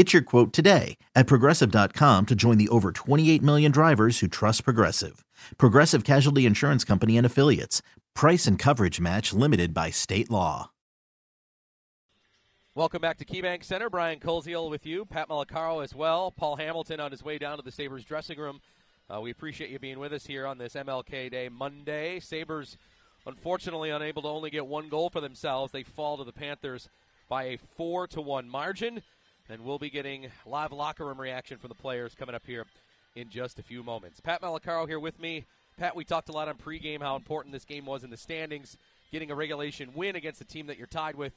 Get your quote today at progressive.com to join the over 28 million drivers who trust Progressive. Progressive Casualty Insurance Company and Affiliates. Price and coverage match limited by state law. Welcome back to KeyBank Center. Brian Koziol with you, Pat Malacaro as well, Paul Hamilton on his way down to the Sabres dressing room. Uh, we appreciate you being with us here on this MLK Day Monday. Sabres, unfortunately, unable to only get one goal for themselves. They fall to the Panthers by a four to one margin, and we'll be getting live locker room reaction from the players coming up here in just a few moments. Pat Malacaro here with me. Pat, we talked a lot on pregame how important this game was in the standings, getting a regulation win against a team that you're tied with,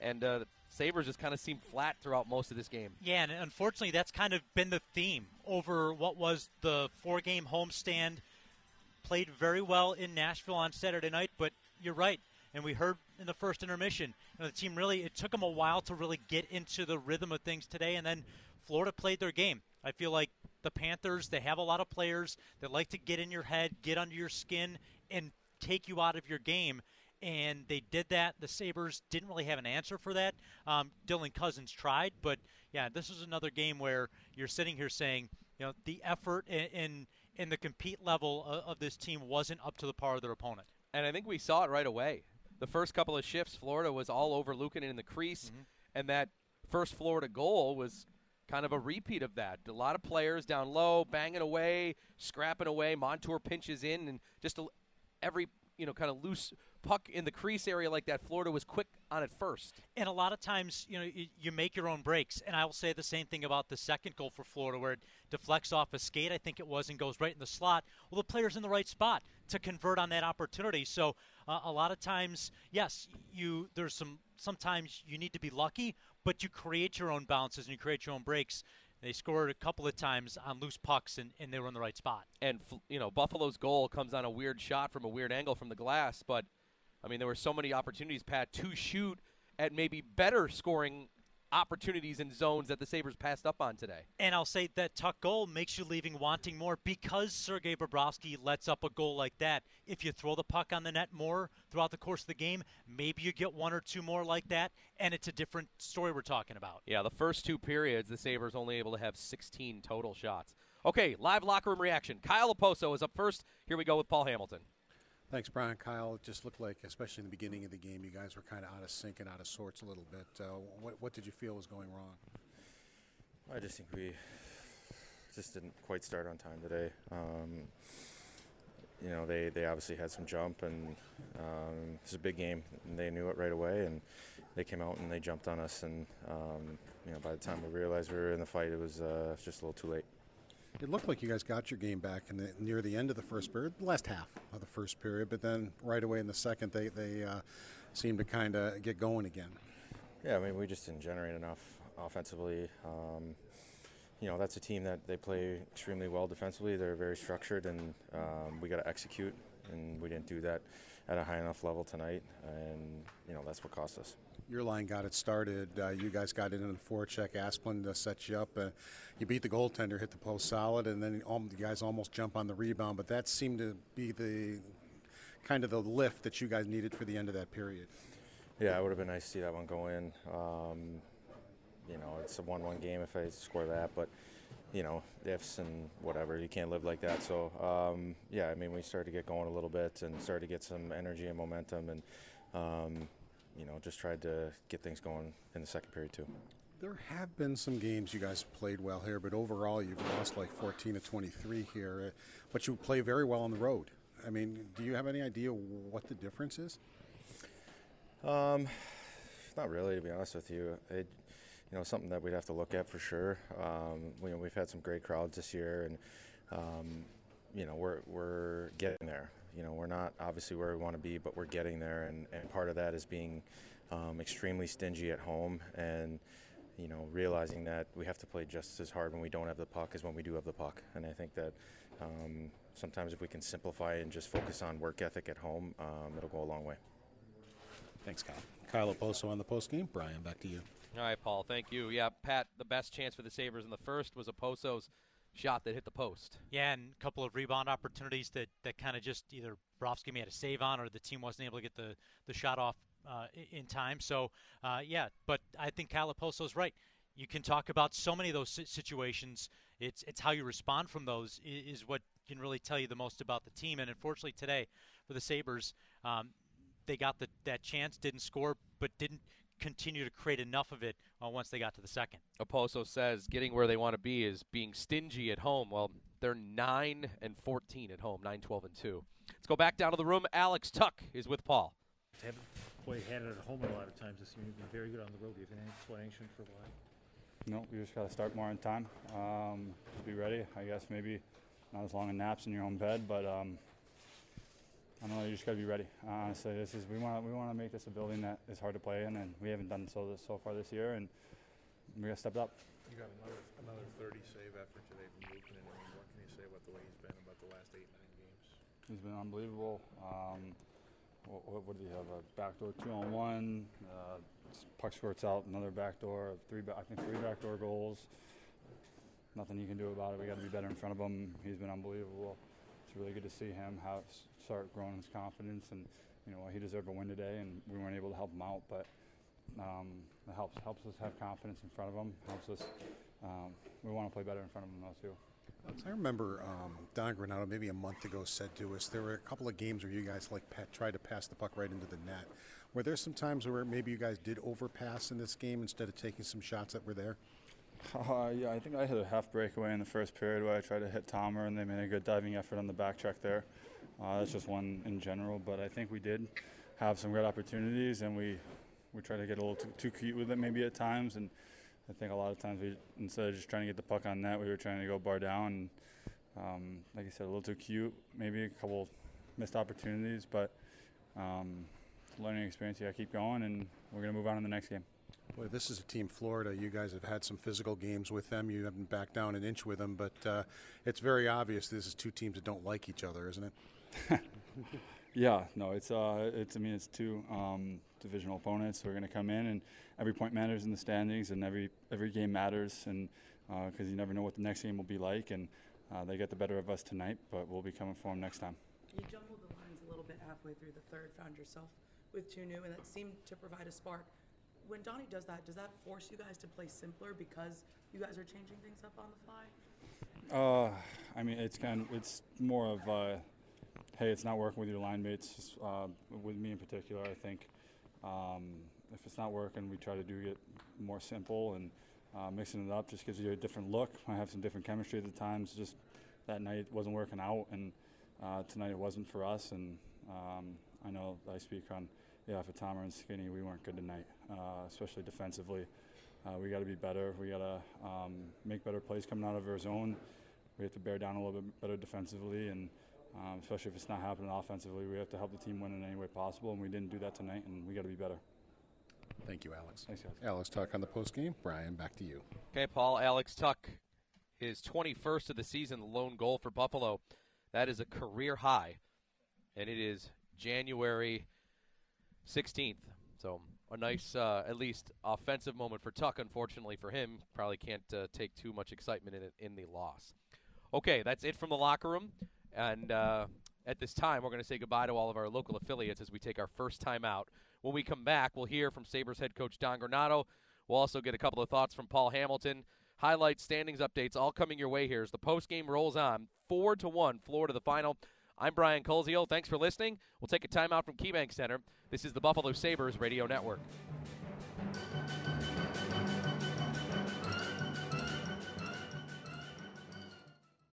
and uh, Sabres just kind of seemed flat throughout most of this game. Yeah, and unfortunately, that's kind of been the theme over what was the four game homestand. Played very well in Nashville on Saturday night, but you're right. And we heard in the first intermission, you know, the team really, it took them a while to really get into the rhythm of things today. And then Florida played their game. I feel like the Panthers, they have a lot of players that like to get in your head, get under your skin, and take you out of your game and they did that. The Sabres didn't really have an answer for that. Um, Dylan Cozens tried, but yeah, this is another game where you're sitting here saying, you know, the effort in in the compete level of, of this team wasn't up to the par of their opponent. And I think we saw it right away. The first couple of shifts, Florida was all over Luukkonen in the crease, Mm-hmm. and that first Florida goal was kind of a repeat of that. A lot of players down low, banging away, scrapping away. Montour pinches in, and just a, every you know kind of loose puck in the crease area like that. Florida was quick on it first. And a lot of times, you know, you, you make your own breaks. And I will say the same thing about the second goal for Florida, where it deflects off a skate, I think it was, and goes right in the slot. Well, the player's in the right spot to convert on that opportunity. So uh, a lot of times, yes, you there's some sometimes you need to be lucky, but you create your own bounces and you create your own breaks. They scored a couple of times on loose pucks, and, and they were in the right spot. And you know Buffalo's goal comes on a weird shot from a weird angle from the glass, but I mean there were so many opportunities, Pat, to shoot at maybe better scoring opportunities and zones that the Sabres passed up on today. And I'll say that Tuch goal makes you leaving wanting more because Sergei Bobrovsky lets up a goal like that. If you throw the puck on the net more throughout the course of the game, maybe you get one or two more like that, and it's a different story we're talking about. Yeah, the first two periods, the Sabres only able to have 16 total shots. Okay, live locker room reaction. Kyle Okposo is up first. Here we go with Paul Hamilton. Thanks, Brian. Kyle, it just looked like, especially in the beginning of the game, you guys were kind of out of sync and out of sorts a little bit. Uh, what, what did you feel was going wrong? I just think we just didn't quite start on time today. Um, you know, they, they obviously had some jump, and um, it's a big game, and they knew it right away, and they came out and they jumped on us, and um, you know, by the time we realized we were in the fight, it was uh, just a little too late. It looked like you guys got your game back in the, near the end of the first period, last half of the first period, but then right away in the second, they, they uh, seemed to kind of get going again. Yeah, I mean, we just didn't generate enough offensively. Um, you know, that's a team that they play extremely well defensively. They're very structured, and um, we got to execute, and we didn't do that at a high enough level tonight, and you know that's what cost us. Your line got it started. Uh, you guys got in the forecheck. Asplund uh, set you up. Uh, you beat the goaltender, hit the post solid, and then um, you guys almost jump on the rebound. But that seemed to be the kind of the lift that you guys needed for the end of that period. Yeah, it would have been nice to see that one go in. Um, you know, it's a one-one game if I score that, but you know, ifs and whatever, you can't live like that. So um, yeah, I mean, we started to get going a little bit and started to get some energy and momentum, and um, know, just tried to get things going in the second period too. There have been some games you guys played well here, but overall you've lost like 14 to 23 here. Uh, but you play very well on the road. I mean, do you have any idea what the difference is? Um, not really, to be honest with you. It, you know, something that we'd have to look at for sure. Um, we, we've had some great crowds this year, and um, you know, we're we're getting there. You know, we're not obviously where we want to be, but we're getting there, and, and part of that is being um, extremely stingy at home and you know, realizing that we have to play just as hard when we don't have the puck as when we do have the puck. And I think that um, sometimes if we can simplify and just focus on work ethic at home, um, it'll go a long way. Thanks, Kyle. Kyle Okposo on the post game. Brian, back to you. All right, Paul. Thank you. Yeah, Pat. The best chance for the Sabres in the first was Okposo's shot that hit the post. Yeah, and a couple of rebound opportunities that, that kind of just either Brovsky made a save on or the team wasn't able to get the, the shot off uh, in time. So, uh, yeah, but I think Kyle Okposo's right. You can talk about so many of those situations. It's it's how you respond from those is what can really tell you the most about the team. And unfortunately, today for the Sabres, um, they got the, that chance, didn't score, but didn't continue to create enough of it uh, once they got to the second. Okposo says getting where they want to be is being stingy at home. Well, they're 9 and 14 at home, 9 12 and 2. Let's go back down to the room. Alex Tuch is with Paul. They haven't played had it at home a lot of times this year. You've been very good on the road. Do you have any explanation for why? No, we just got to start more on time. Um, just be ready. I guess maybe not as long as naps in your own bed, but um, I don't know. You just got to be ready. Honestly, this is we want we want to make this a building that is hard to play in, and we haven't done so this, so far this year, and we got to step up. You got another another 30 save effort today from Lukin, and what can you say about the way he's been about the last eight nine games? He's been unbelievable. Um, what, what, did he have? A backdoor two on one. Uh, puck squirts out, another backdoor. Three, I think three backdoor goals. Nothing you can do about it. We got to be better in front of him. He's been unbelievable. Really good to see him have start growing his confidence, and you know he deserved a win today, and we weren't able to help him out, but um, it helps helps us have confidence in front of him. Helps us. Um, we want to play better in front of him though too. I remember um, Don Granato maybe a month ago said to us there were a couple of games where you guys like pat, tried to pass the puck right into the net. Were there some times where maybe you guys did overpass in this game instead of taking some shots that were there? Uh, yeah, I think I had a half breakaway in the first period where I tried to hit Tomer, and they made a good diving effort on the back check there. Uh, that's just one in general, but I think we did have some great opportunities, and we we tried to get a little too, too cute with it maybe at times, and I think a lot of times we instead of just trying to get the puck on net, we were trying to go bar down. And, um, like I said, a little too cute, maybe a couple missed opportunities, but um, learning experience. To keep going, and we're going to move on in the next game. Boy, this is a team Florida. You guys have had some physical games with them. You haven't backed down an inch with them, but uh, it's very obvious this is two teams that don't like each other, isn't it? yeah, no, it's uh, it's. I mean, it's two um, divisional opponents. who are going to come in, and every point matters in the standings, and every every game matters, and because uh, you never know what the next game will be like, and uh, they get the better of us tonight, but we'll be coming for them next time. You jumbled the lines a little bit halfway through the third, found yourself with two new, and that seemed to provide a spark. When Donnie does that, does that force you guys to play simpler because you guys are changing things up on the fly? Uh, I mean, it's kind of it's more of uh, hey, it's not working with your line mates. Uh, with me in particular, I think um, if it's not working, we try to do it more simple and uh, mixing it up just gives you a different look. I have some different chemistry at the times. Just that night wasn't working out, and uh, tonight it wasn't for us. And um, I know I speak on yeah for Tomer and Skinny, we weren't good tonight, uh, especially defensively. Uh, we got to be better. We got to um, make better plays coming out of our zone. We have to bear down a little bit better defensively and. Um, especially if it's not happening offensively. We have to help the team win in any way possible, and we didn't do that tonight, and we got to be better. Thank you, Alex. Thanks, guys. Alex Tuch on the post game. Brian, back to you. Okay, Paul. Alex Tuch, his 21st of the season, the lone goal for Buffalo. That is a career high, and it is January 16th. So a nice, uh, at least, offensive moment for Tuch. Unfortunately for him, probably can't uh, take too much excitement in it in the loss. Okay, that's it from the locker room. And uh, at this time, we're going to say goodbye to all of our local affiliates as we take our first time out. When we come back, we'll hear from Sabres head coach Don Granato. We'll also get a couple of thoughts from Paul Hamilton. Highlights, standings updates, all coming your way here as the post game rolls on. Four to one, Florida the final. I'm Brian Koziol. Thanks for listening. We'll take a timeout from KeyBank Center. This is the Buffalo Sabres Radio Network.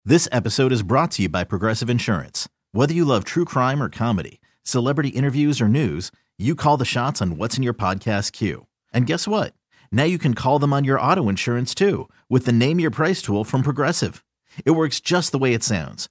This episode is brought to you by Progressive Insurance. Whether you love true crime or comedy, celebrity interviews or news, you call the shots on what's in your podcast queue. And guess what? Now you can call them on your auto insurance too with the Name Your Price tool from Progressive. It works just the way it sounds.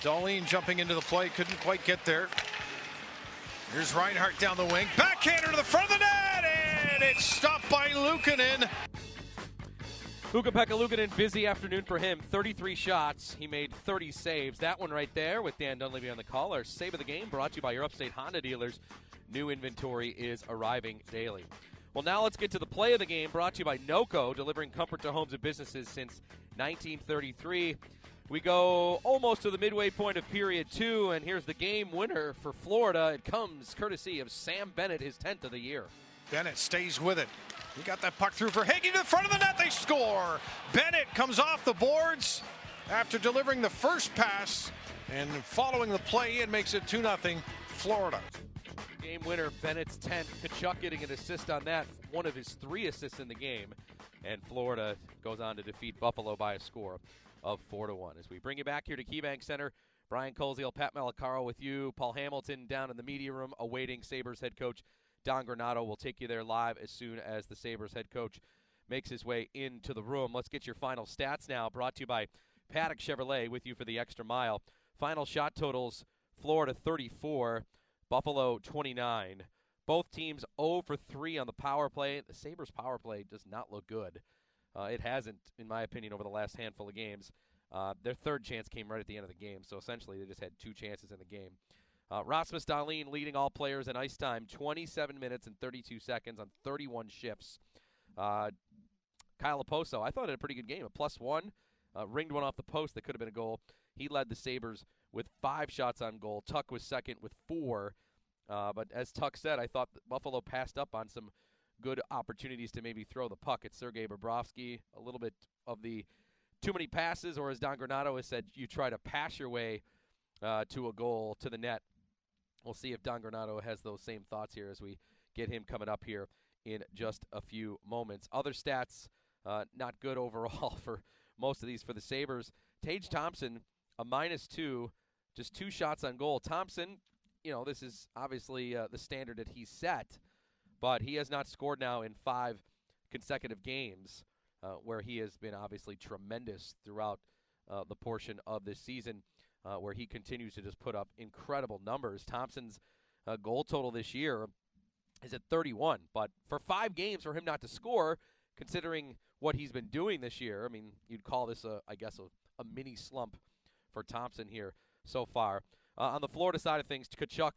Dahlin jumping into the play, couldn't quite get there. Here's Reinhart down the wing, backhander to the front of the net, and it's stopped by Luukkonen. Ukko-Pekka Luukkonen, busy afternoon for him. 33 shots. He made 30 saves. That one right there with Dan Dunleavy on the call. Our save of the game brought to you by your upstate Honda dealers. New inventory is arriving daily. Well, now let's get to the play of the game brought to you by NOCO, delivering comfort to homes and businesses since 1933. We go almost to the midway point of period two, and here's the game winner for Florida. It comes courtesy of Sam Bennett, his 10th of the year. Bennett stays with it. He got that puck through for Hagee to the front of the net. They score. Bennett comes off the boards after delivering the first pass and following the play and makes it 2 0 Florida. Game winner, Bennett's 10th. Tkachuk getting an assist on that, one of his three assists in the game. And Florida goes on to defeat Buffalo by a score of 4 to 1. As we bring you back here to KeyBank Center, Brian Koziol, Pat Malacaro with you, Paul Hamilton down in the media room awaiting Sabres head coach Don Granato. will take you there live as soon as the Sabres head coach makes his way into the room. Let's get your final stats now, brought to you by Paddock Chevrolet with you for the extra mile. Final shot totals Florida 34, Buffalo 29. Both teams 0 for 3 on the power play. The Sabres power play does not look good. Uh, it hasn't, in my opinion, over the last handful of games. Uh, their third chance came right at the end of the game, so essentially they just had two chances in the game. Uh, Rasmus Dahlin leading all players in ice time, 27 minutes and 32 seconds on 31 shifts. Uh, Kyle Okposo, I thought had a pretty good game, a plus one, uh, ringed one off the post that could have been a goal. He led the Sabres with five shots on goal. Tuch was second with four. Uh, but as Tuch said, I thought Buffalo passed up on some good opportunities to maybe throw the puck at Sergei Bobrovsky. A little bit of the too many passes, or as Don Granato has said, you try to pass your way uh, to a goal to the net. We'll see if Don Granato has those same thoughts here as we get him coming up here in just a few moments. Other stats, uh, not good overall for most of these for the Sabres. Tage Thompson, a minus two, just two shots on goal. Thompson, you know, this is obviously uh, the standard that he set but he has not scored now in five consecutive games, uh, where he has been obviously tremendous throughout uh, the portion of this season, uh, where he continues to just put up incredible numbers. Thompson's uh, goal total this year is at 31, but for five games for him not to score, considering what he's been doing this year, I mean, you'd call this a, I guess, a, a mini slump for Thompson here so far. Uh, on the Florida side of things, Tkachuk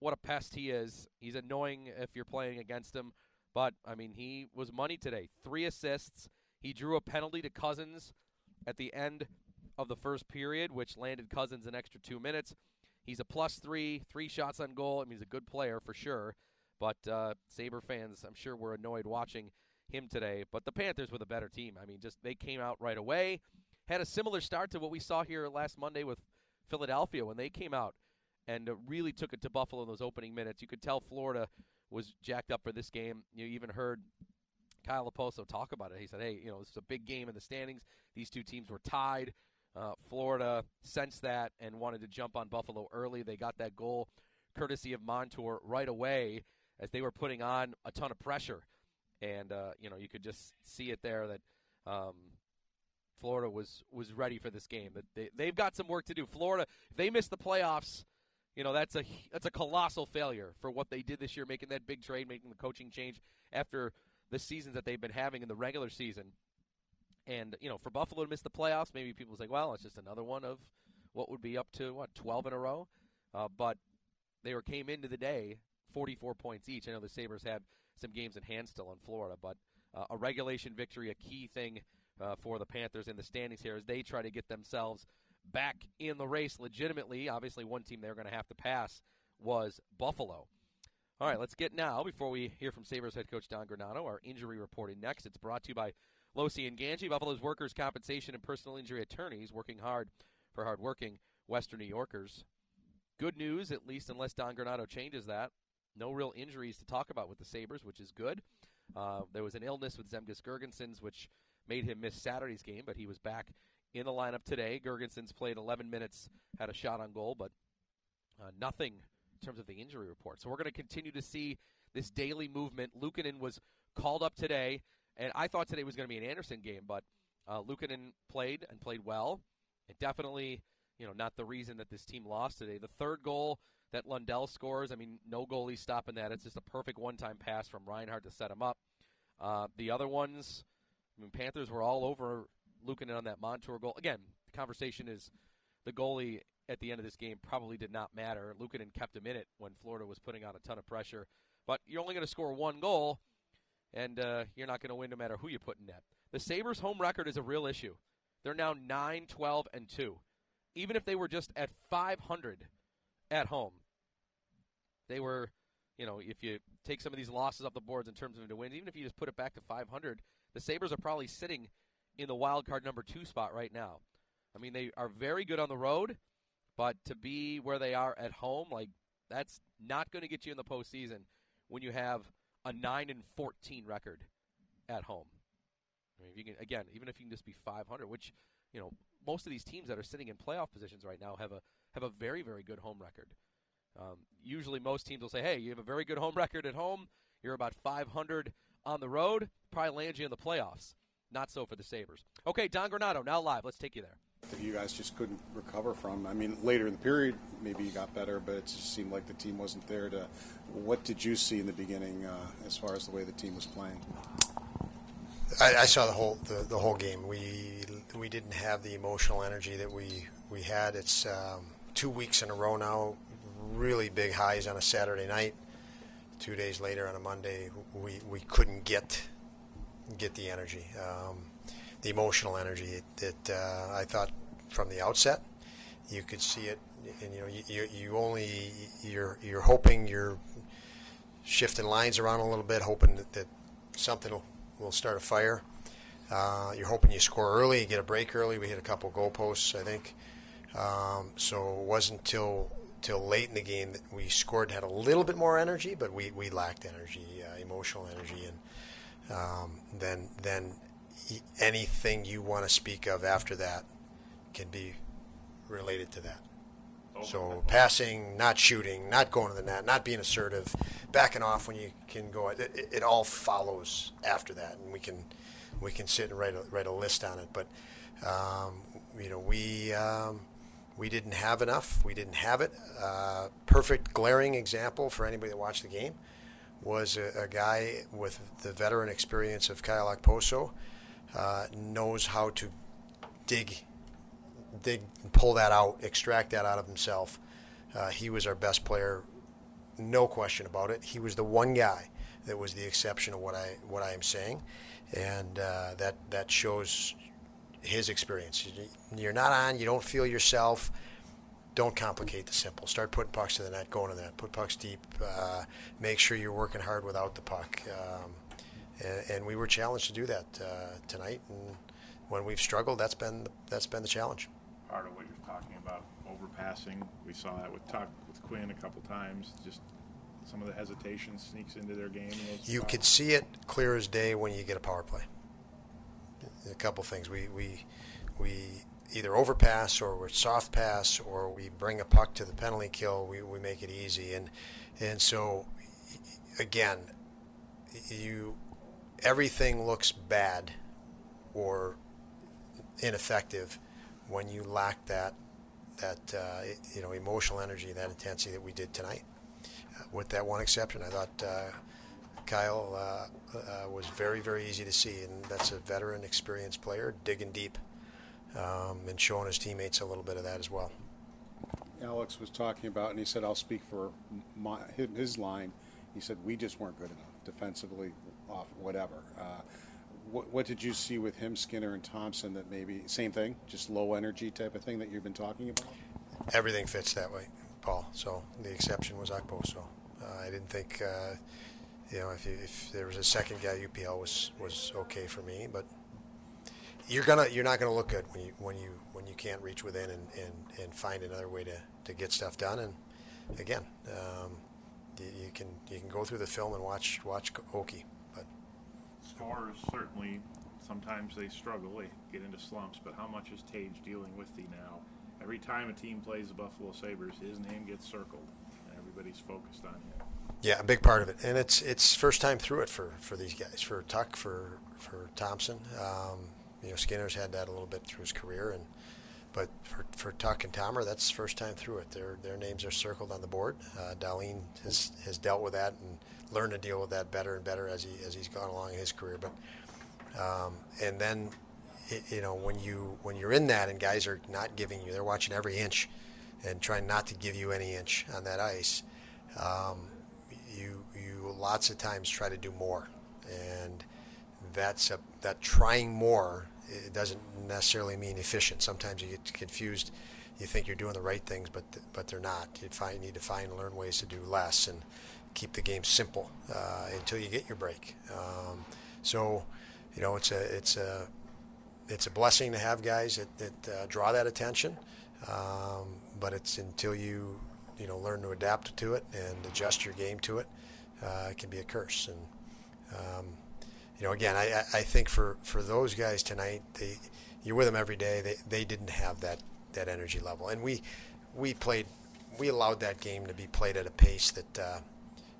what a pest he is. He's annoying if you're playing against him. But, I mean, he was money today. Three assists. He drew a penalty to Cozens at the end of the first period, which landed Cozens an extra two minutes. He's a plus three, three shots on goal. I mean, he's a good player for sure. But uh, Sabre fans, I'm sure, were annoyed watching him today. But the Panthers were the better team. I mean, just they came out right away. Had a similar start to what we saw here last Monday with Philadelphia when they came out and uh, really took it to Buffalo in those opening minutes. You could tell Florida was jacked up for this game. You even heard Kyle Okposo talk about it. He said, "Hey, you know, this is a big game in the standings. These two teams were tied. Uh, Florida sensed that and wanted to jump on Buffalo early. They got that goal courtesy of Montour right away as they were putting on a ton of pressure, and uh, you know, you could just see it there that." Um, Florida was was ready for this game. They they've got some work to do. Florida, if they miss the playoffs, you know that's a that's a colossal failure for what they did this year, making that big trade, making the coaching change after the seasons that they've been having in the regular season. And you know, for Buffalo to miss the playoffs, maybe people say, well, it's just another one of what would be up to what 12 in a row. Uh, but they were came into the day 44 points each. I know the Sabres have some games in hand still in Florida, but uh, a regulation victory, a key thing uh, for the Panthers in the standings here as they try to get themselves back in the race legitimately. Obviously, one team they're going to have to pass was Buffalo. All right, let's get now, before we hear from Sabres head coach Don Granato, our injury reporting next. It's brought to you by Losi and Ganji, Buffalo's workers' compensation and personal injury attorneys, working hard for hardworking Western New Yorkers. Good news, at least unless Don Granato changes that. No real injuries to talk about with the Sabres, which is good. Uh, there was an illness with Zemgus Girgensons, which made him miss Saturday's game, but he was back in the lineup today. Girgensons played 11 minutes, had a shot on goal, but uh, nothing in terms of the injury report. So we're going to continue to see this daily movement. Luukkonen was called up today, and I thought today was going to be an Anderson game, but uh, Luukkonen played and played well. It definitely, you know, not the reason that this team lost today. The third goal that Lundell scores, I mean, no goalie stopping that. It's just a perfect one-time pass from Reinhart to set him up. Uh, the other ones, I mean, Panthers were all over Luukkonen on that Montour goal. Again, the conversation is the goalie at the end of this game probably did not matter. Luukkonen kept him in it when Florida was putting on a ton of pressure. But you're only going to score one goal, and uh, you're not going to win no matter who you put in net. The Sabres' home record is a real issue. They're now 9, 12, and 2. Even if they were just at 500 at home, they were, you know, if you take some of these losses off the boards in terms of the wins, even if you just put it back to 500, the Sabres are probably sitting in the wild card number two spot right now. I mean, they are very good on the road, but to be where they are at home, like that's not going to get you in the postseason when you have a nine and fourteen record at home. I mean, if you can again, even if you can just be 500, which you know most of these teams that are sitting in playoff positions right now have a have a very very good home record. Um, usually, most teams will say, "Hey, you have a very good home record at home. You're about 500 on the road. Probably land you in the playoffs." Not so for the Sabres. Okay, Don Granato, now live. Let's take you there. You guys just couldn't recover from. I mean, later in the period, maybe you got better, but it just seemed like the team wasn't there to. What did you see in the beginning uh, as far as the way the team was playing? I, I saw the whole the, the, whole game. We we didn't have the emotional energy that we we had. It's um, two weeks in a row now. Really big highs on a Saturday night. Two days later on a Monday, we we couldn't get get the energy, um, the emotional energy that uh, I thought from the outset. You could see it, and you know, you, you only you're you're hoping you're shifting lines around a little bit, hoping that, that something will, will start a fire. Uh, you're hoping you score early, you get a break early. We hit a couple goalposts, I think. Um, so it wasn't till till late in the game that we scored, had a little bit more energy, but we, we lacked energy, uh, emotional energy, and um, then then anything you want to speak of after that can be related to that. So passing, not shooting, not going to the net, not being assertive, backing off when you can go. It, it, it all follows after that, and we can we can sit and write a, write a list on it. But um, you know we um, we didn't have enough. We didn't have it. Uh, perfect glaring example for anybody that watched the game was a, a, guy with the veteran experience of Kyle Okposo, uh, knows how to dig, dig, pull that out, extract that out of himself. Uh, he was our best player no question about it. He was the one guy that was the exception of what I what I am saying, and uh, that that shows his experience. You're not on. You don't feel yourself. Don't complicate the simple. Start putting pucks to the net, going to the net. Put pucks deep. Uh, make sure you're working hard without the puck. Um, and, and, we were challenged to do that uh, tonight. And when we've struggled, that's been that's been the challenge. Part of what you're talking about, overpassing. We saw that with Tuch, with Quinn a couple times. Just some of the hesitation sneaks into their game. You could see it clear as day when you get a power play. A couple things. We we we either overpass or we're soft pass or we bring a puck to the penalty kill. We, we make it easy and and so again, you everything looks bad or ineffective when you lack that that uh, you know emotional energy, that intensity that we did tonight. Uh, with that one exception, I thought uh, Kyle uh, uh, was very very easy to see, and that's a veteran, experienced player digging deep um, and showing his teammates a little bit of that as well. Alex was talking about, and he said, "I'll speak for my, his line." He said, "We just weren't good enough defensively, off whatever." Uh, what, what, did you see with him, Skinner, and Thompson that maybe same thing, just low energy type of thing that you've been talking about? Everything fits that way, Paul. So the exception was Okpo. So uh, I didn't think, uh, you know, if, if, there was a second guy, UPL was was okay for me, but you're gonna you're not gonna look good when you when you when you can't reach within and, and, and find another way to, to get stuff done. And again, um, you, you, can you can go through the film and watch watch Oki, but scorers certainly sometimes they struggle, they get into slumps. But how much is Tage dealing with the now? Every time a team plays the Buffalo Sabres, his name gets circled, and everybody's focused on him. Yeah, a big part of it, and it's it's first time through it for, for these guys, for Tuch, for for Thompson. Um, you know, Skinner's had that a little bit through his career, and but for for Tuch and Tomer, that's first time through it. Their their names are circled on the board. Uh, Dahlin has has dealt with that and learned to deal with that better and better as he as he's gone along in his career. But um, and then it, you know when you when you're in that and guys are not giving you, they're watching every inch and trying not to give you any inch on that ice. Um, you you lots of times try to do more, and that's a, that trying more it doesn't necessarily mean efficient. Sometimes you get confused. You think you're doing the right things, but but they're not. You find need to find learn ways to do less and keep the game simple uh, until you get your break. Um, so, you know, it's a it's a it's a blessing to have guys that, that uh, draw that attention. Um, but it's until you you know learn to adapt to it and adjust your game to it, uh, it can be a curse. And um, you know, again, I, I think for, for those guys tonight, they, you're with them every day. They, they didn't have that, that energy level, and we we played we allowed that game to be played at a pace that uh,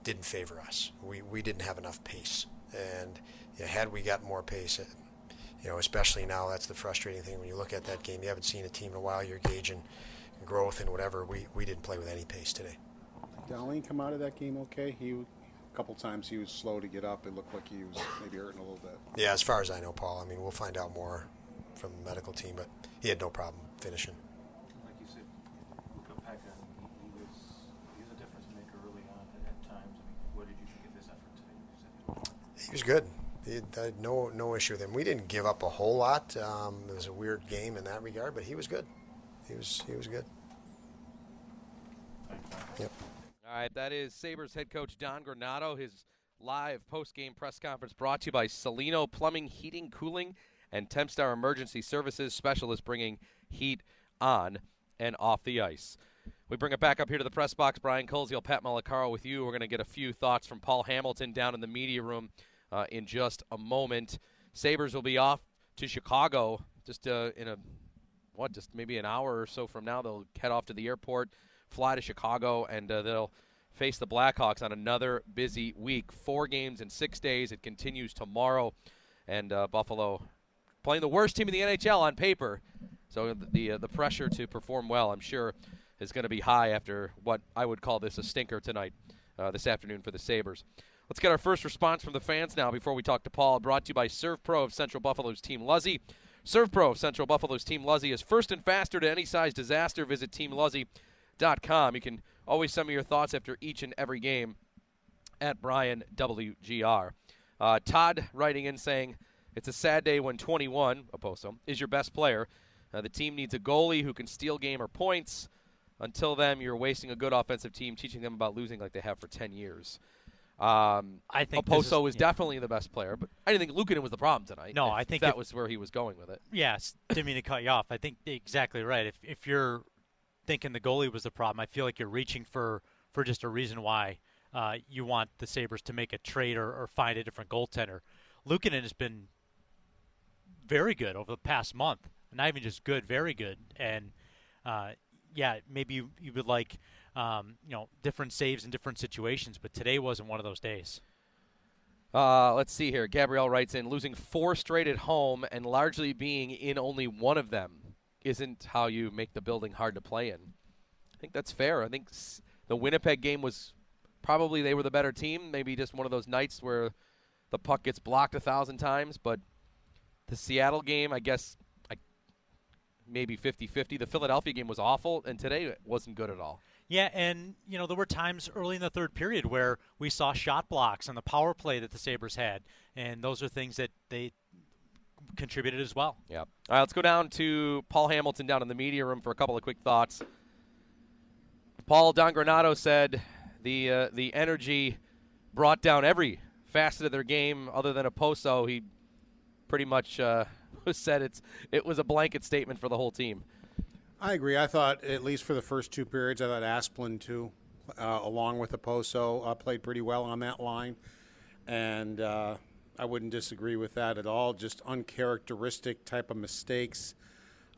didn't favor us. We we didn't have enough pace, and you know, had we got more pace, uh, you know, especially now, that's the frustrating thing when you look at that game. You haven't seen a team in a while. You're gauging growth and whatever. We we didn't play with any pace today. Dahlin come out of that game okay? He a couple times he was slow to get up. It looked like he was maybe hurting a little bit. Yeah, as far as I know, Paul. I mean, we'll find out more from the medical team, but he had no problem finishing. Like you said, Luka Pekka, he, he, was he was a difference maker early on at, times. I mean, what did you think of his effort today? He was good. He had no no issue with him. We didn't give up a whole lot. Um, it was a weird game in that regard, but he was good. He was he was good. Yep. All right, that is Sabres head coach Don Granato. His live post-game press conference brought to you by Cellino Plumbing, Heating, Cooling, and Tempstar Emergency Services specialists bringing heat on and off the ice. We bring it back up here to the press box. Brian Koziol, Pat Malacaro with you. We're going to get a few thoughts from Paul Hamilton down in the media room uh, in just a moment. Sabres will be off to Chicago just uh, in a, what, just maybe an hour or so from now. They'll head off to the airport fly to Chicago, and uh, they'll face the Blackhawks on another busy week. Four games in six days. It continues tomorrow, and uh, Buffalo playing the worst team in the NHL on paper. So the uh, the pressure to perform well, I'm sure, is going to be high after what I would call this a stinker tonight, uh, this afternoon for the Sabres. Let's get our first response from the fans now before we talk to Paul. Brought to you by SERVPRO of Central Buffalo's Team Luzzy. SERVPRO of Central Buffalo's Team Luzzy is first and faster to any size disaster. Visit Team Luzzy.com. You can Always send me your thoughts after each and every game at Brian WGR. Uh, Todd writing in saying, It's a sad day when 21, Okposo, is your best player. Uh, the team needs a goalie who can steal game or points. Until then, you're wasting a good offensive team teaching them about losing like they have for 10 years. Um, I think Okposo is- is definitely the best player, but I didn't think Luukkonen was the problem tonight. No, if I think that if- was where he was going with it. Yes, didn't mean to cut you off. I think exactly right. If if you're thinking the goalie was the problem, I feel like you're reaching for for just a reason why uh, you want the Sabres to make a trade or, or find a different goaltender. Luukkonen has been very good over the past month. Not even just good, very good. And uh, yeah, maybe you, you would like um, you know different saves in different situations, but today wasn't one of those days. Uh, let's see here. Gabrielle writes in losing four straight at home and largely being in only one of them isn't how you make the building hard to play in. I think that's fair. I think the Winnipeg game was probably they were the better team. Maybe just one of those nights where the puck gets blocked a thousand times. But the Seattle game, I guess, I, maybe 50 50. The Philadelphia game was awful, and today it wasn't good at all. Yeah, and you know there were times early in the third period where we saw shot blocks on the power play that the Sabres had, and those are things that they contributed as well. Yeah. All right, let's go down to Paul Hamilton down in the media room for a couple of quick thoughts. Paul Don Granato said the uh, the energy brought down every facet of their game other than a Poso. He pretty much uh, said it's it was a blanket statement for the whole team. I agree. I thought, at least for the first two periods, I thought Asplund, too, uh, along with Okposo, uh, played pretty well on that line. And uh, I wouldn't disagree with that at all. Just uncharacteristic type of mistakes.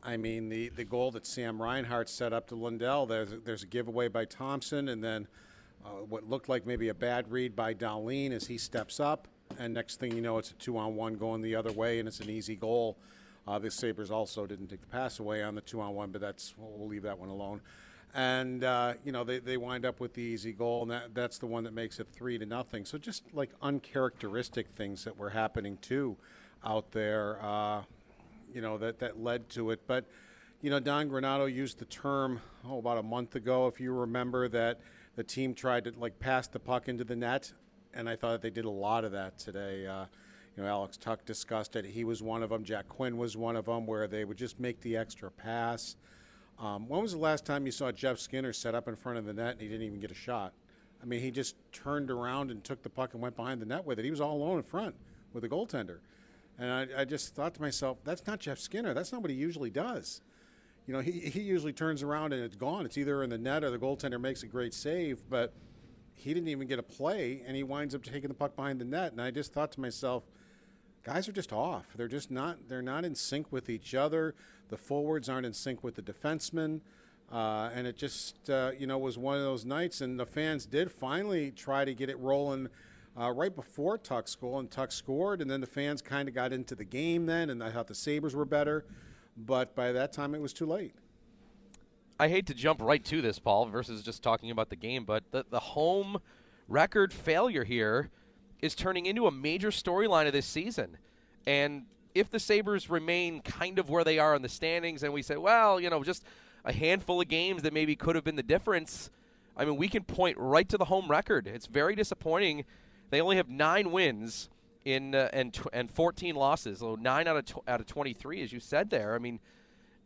I mean, the, the goal that Sam Reinhart set up to Lundell, there's, a- there's a giveaway by Thompson, and then uh, what looked like maybe a bad read by Dahlin as he steps up. And next thing you know, it's a two on one going the other way, and it's an easy goal. Uh, the Sabres also didn't take the pass away on the two on one, but that's we'll leave that one alone. And uh, you know they, they wind up with the easy goal, and that, that's the one that makes it three to nothing. So just like uncharacteristic things that were happening too out there, uh, you know that that led to it. But you know Don Granato used the term oh about a month ago, if you remember that the team tried to like pass the puck into the net, and I thought they did a lot of that today. Uh, you know, Alex Tuch discussed it. He was one of them. Jack Quinn was one of them, where they would just make the extra pass. Um, when was the last time you saw Jeff Skinner set up in front of the net and he didn't even get a shot? I mean, he just turned around and took the puck and went behind the net with it. He was all alone in front with the goaltender. And I, I just thought to myself, that's not Jeff Skinner. That's not what he usually does. You know, he, he usually turns around and it's gone. It's either in the net or the goaltender makes a great save, but he didn't even get a play and he winds up taking the puck behind the net. And I just thought to myself, guys are just off. They're just not. They're not in sync with each other. The forwards aren't in sync with the defensemen, uh, and it just uh, you know was one of those nights. And the fans did finally try to get it rolling uh, right before Tuch scored, and Tuch scored, and then the fans kind of got into the game then, and I thought the Sabres were better, but by that time it was too late. I hate to jump right to this, Paul, versus just talking about the game, but the, the home record failure here is turning into a major storyline of this season. And if the Sabres remain kind of where they are in the standings and we say, well, you know, just a handful of games that maybe could have been the difference, I mean, we can point right to the home record. It's very disappointing. They only have nine wins in uh, and tw- and 14 losses, so nine out of tw- out of 23, as you said there. I mean,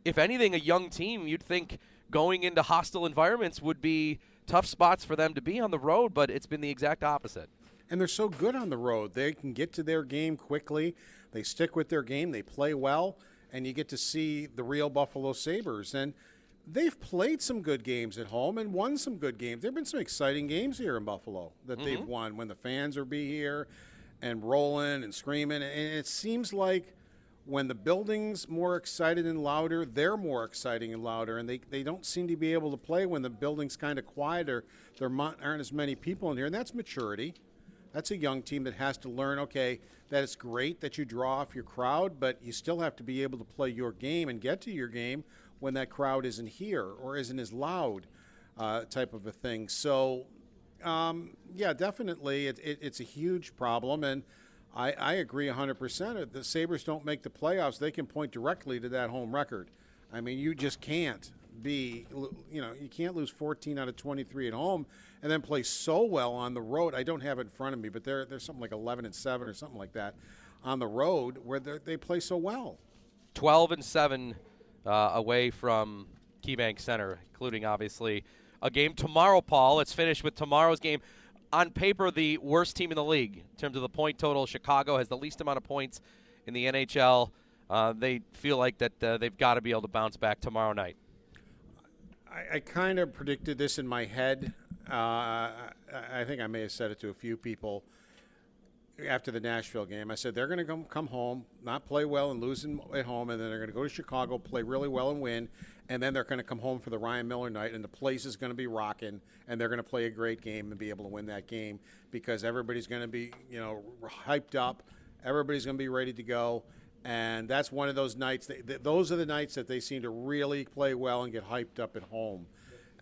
if anything, a young team, you'd think going into hostile environments would be tough spots for them to be on the road, but it's been the exact opposite. And they're so good on the road. They can get to their game quickly. They stick with their game. They play well, and you get to see the real Buffalo Sabres. And they've played some good games at home and won some good games. There've been some exciting games here in Buffalo that they've Mhm. won when the fans are be here and rolling and screaming. And it seems like when the building's more excited and louder, they're more exciting and louder, and they, they don't seem to be able to play when the building's kind of quieter. There aren't as many people in here, and that's maturity. That's a young team that has to learn, okay, that it's great that you draw off your crowd, but you still have to be able to play your game and get to your game when that crowd isn't here or isn't as loud, uh, type of a thing. So, um, yeah, definitely, it, it, it's a huge problem, and I, I agree 100%. If the Sabres don't make the playoffs, they can point directly to that home record. I mean, you just can't be, you know, you can't lose 14 out of 23 at home and then play so well on the road. I don't have it in front of me, but they're, they're something like 11 and 7 or something like that on the road where they play so well. 12 and 7 uh, away from KeyBank Center, including obviously a game tomorrow, Paul. Let's finish with tomorrow's game. On paper, the worst team in the league in terms of the point total. Chicago has the least amount of points in the NHL. Uh, they feel like that uh, they've got to be able to bounce back tomorrow night. I, I kind of predicted this in my head. Uh, I think I may have said it to a few people after the Nashville game. I said they're going to come come home, not play well and lose in, at home, and then they're going to go to Chicago, play really well and win, and then they're going to come home for the Ryan Miller night, and the place is going to be rocking, and they're going to play a great game and be able to win that game because everybody's going to be you know hyped up, everybody's going to be ready to go. And that's one of those nights. Those are the nights that they seem to really play well and get hyped up at home.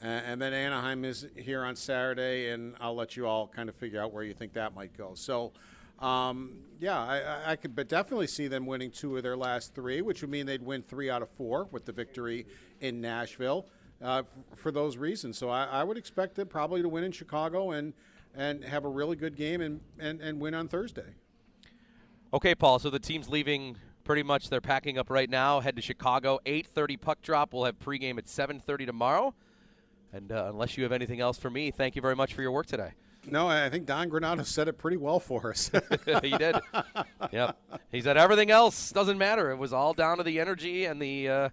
and then Anaheim is here on Saturday, and I'll let you all kind of figure out where you think that might go. So, um, yeah, I, I could but definitely see them winning two of their last three, which would mean they'd win three out of four with the victory in Nashville uh, f- for those reasons. So I, I, would expect them probably to win in Chicago and and have a really good game and, and, and win on Thursday. Okay, Paul. So the team's leaving pretty much. They're packing up right now. Head to Chicago. 8:30 puck drop. We'll have pregame at 7:30 tomorrow. And uh, unless you have anything else for me, thank you very much for your work today. No, I think Don Granato said it pretty well for us. he did. Yep. He said everything else doesn't matter. It was all down to the energy and the uh,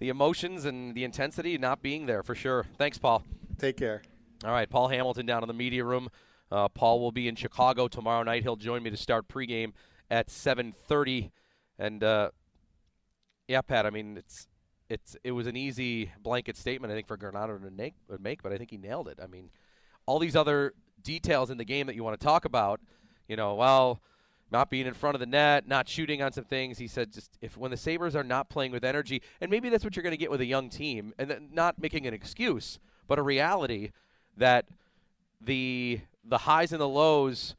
the emotions and the intensity not being there for sure. Thanks, Paul. Take care. All right, Paul Hamilton down in the media room. Uh, Paul will be in Chicago tomorrow night. He'll join me to start pregame at 7:30. And uh, yeah, Pat. I mean, it's it's it was an easy blanket statement I think for Granato to make, make, but I think he nailed it. I mean, all these other details in the game that you want to talk about, you know, well, not being in front of the net, not shooting on some things. He said, just if when the Sabres are not playing with energy, and maybe that's what you're going to get with a young team, and not making an excuse, but a reality that the the highs and the lows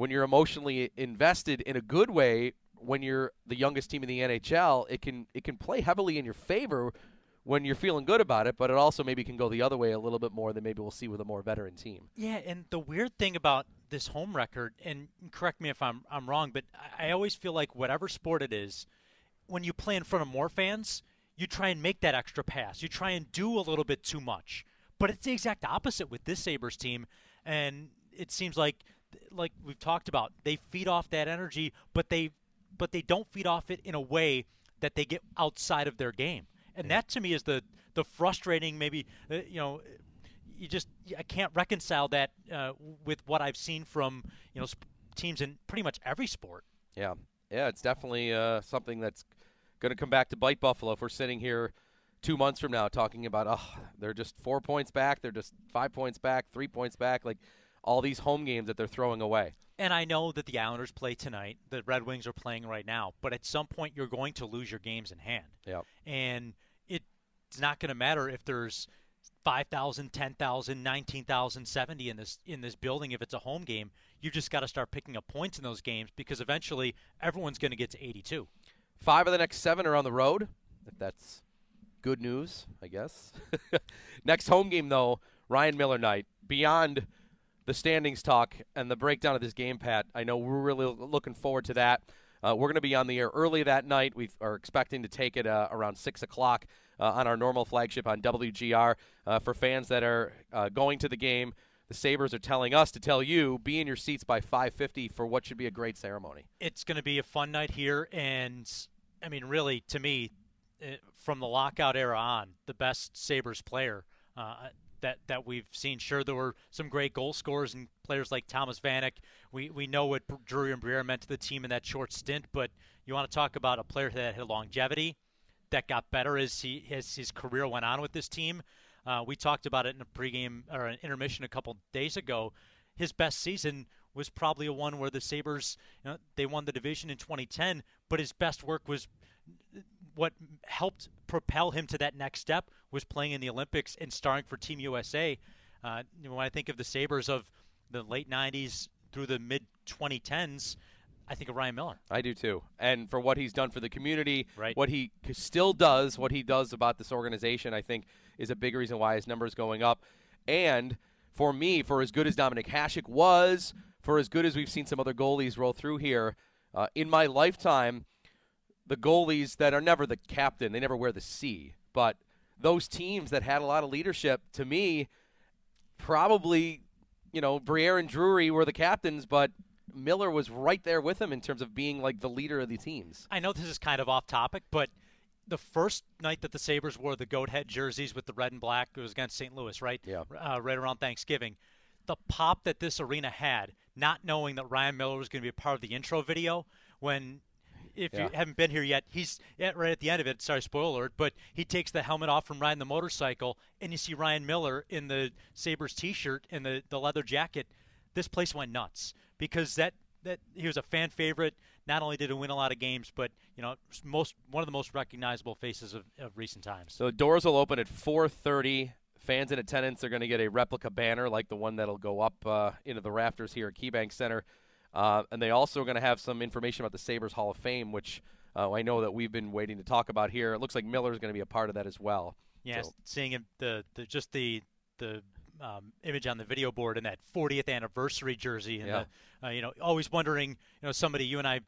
when you're emotionally invested in a good way when you're the youngest team in the NHL, it can it can play heavily in your favor when you're feeling good about it, but it also maybe can go the other way a little bit more than maybe we'll see with a more veteran team. Yeah, and the weird thing about this home record, and correct me if I'm I'm wrong, but I always feel like whatever sport it is, when you play in front of more fans, you try and make that extra pass. You try and do a little bit too much. But it's the exact opposite with this Sabres team, and it seems like like we've talked about, they feed off that energy, but they but they don't feed off it in a way that they get outside of their game. And that to me is the the frustrating maybe uh, you know you just I can't reconcile that uh, with what I've seen from you know sp- teams in pretty much every sport. Yeah, yeah, it's definitely uh, something that's going to come back to bite Buffalo if we're sitting here two months from now talking about oh they're just four points back, they're just five points back, three points back, like all these home games that they're throwing away. And I know that the Islanders play tonight, the Red Wings are playing right now, but at some point you're going to lose your games in hand. Yeah. And it's not going to matter if there's 5,000, 10,000, 19,000, 70 in this in this building if it's a home game. You just got to start picking up points in those games because eventually everyone's going to get to 82. 5 of the next 7 are on the road. If that's good news, I guess. next home game though, Ryan Miller night. Beyond the standings talk and the breakdown of this game, Pat. I know we're really looking forward to that. Uh, we're going to be on the air early that night. We are expecting to take it uh, around 6 o'clock uh, on our normal flagship on WGR. Uh, for fans that are uh, going to the game, the Sabres are telling us to tell you be in your seats by 5:50 for what should be a great ceremony. It's going to be a fun night here, and I mean, really, to me, eh, from the lockout era on, the best Sabres player uh, that that we've seen. Sure, there were some great goal scorers and players like Thomas Vanek. We we know what Drury and Briere meant to the team in that short stint, but you want to talk about a player that had longevity that got better as he as his career went on with this team. Uh, we talked about it in a pregame or an intermission a couple days ago. His best season was probably a one where the Sabres you know, they won the division in 2010, but his best work was what helped propel him to that next step was playing in the Olympics and starring for Team USA. Uh, when I think of the Sabres of the late 90s through the mid 2010s, I think of Ryan Miller. I do too. And for what he's done for the community, Right. what he still does, what he does about this organization, I think is a big reason why his numbers going up. And for me, for as good as Dominik Hasek was, for as good as we've seen some other goalies roll through here, uh, in my lifetime, the goalies that are never the captain, they never wear the C, but those teams that had a lot of leadership, to me, probably, you know, Briere and Drury were the captains, but Miller was right there with him in terms of being like the leader of the teams. I know this is kind of off topic, but the first night that the Sabres wore the goat head jerseys with the red and black, it was against St. Louis, right? Yeah. Uh, right around Thanksgiving. The pop that this arena had, not knowing that Ryan Miller was going to be a part of the intro video, when, if Yeah. you haven't been here yet, he's yeah, right at the end of it. Sorry, spoiler alert, but he takes the helmet off from riding the motorcycle, and you see Ryan Miller in the Sabres T-shirt and the the leather jacket. This place went nuts because that that he was a fan favorite. Not only did he win a lot of games, but you know, most one of the most recognizable faces of, of recent times. So the doors will open at 4:30. Fans in attendance are going to get a replica banner like the one that'll go up uh, into the rafters here at KeyBank Center, uh, and they also are going to have some information about the Sabres Hall of Fame, which uh, I know that we've been waiting to talk about here. It looks like Miller is going to be a part of that as well. Yeah, So- seeing him, the, the just the the um, image on the video board and that 40th anniversary jersey, and Yeah. the, uh, you know, always wondering, you know, somebody you and I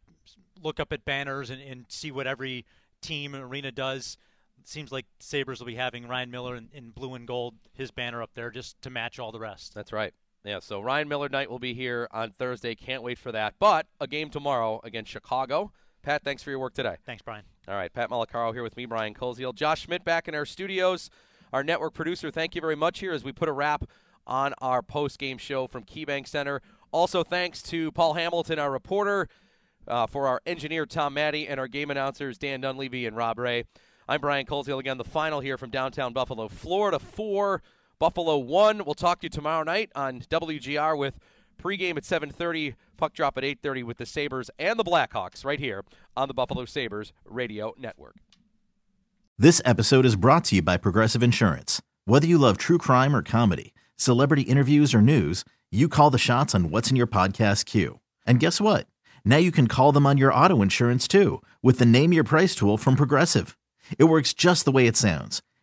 look up at banners and, and see what every team arena does. It seems like Sabres will be having Ryan Miller in, in blue and gold, his banner up there, just to match all the rest. That's right. Yeah, so Ryan Miller night will be here on Thursday. Can't wait for that. But a game tomorrow against Chicago. Pat, thanks for your work today. Thanks, Brian. All right, Pat Malacaro here with me, Brian Koziol. Josh Schmidt back in our studios. Our network producer, thank you very much here as we put a wrap on our post-game show from KeyBank Center. Also, thanks to Paul Hamilton, our reporter, uh, for our engineer, Tom Maddy, and our game announcers, Dan Dunleavy and Rob Ray. I'm Brian Koziol again, the final here from downtown Buffalo, Florida 4, Buffalo 1. We'll talk to you tomorrow night on WGR with pregame at 7.30, puck drop at 8.30 with the Sabres and the Blackhawks right here on the Buffalo Sabres Radio Network. This episode is brought to you by Progressive Insurance. Whether you love true crime or comedy, celebrity interviews or news, you call the shots on what's in your podcast queue. And guess what? Now you can call them on your auto insurance too with the Name Your Price tool from Progressive. It works just the way it sounds.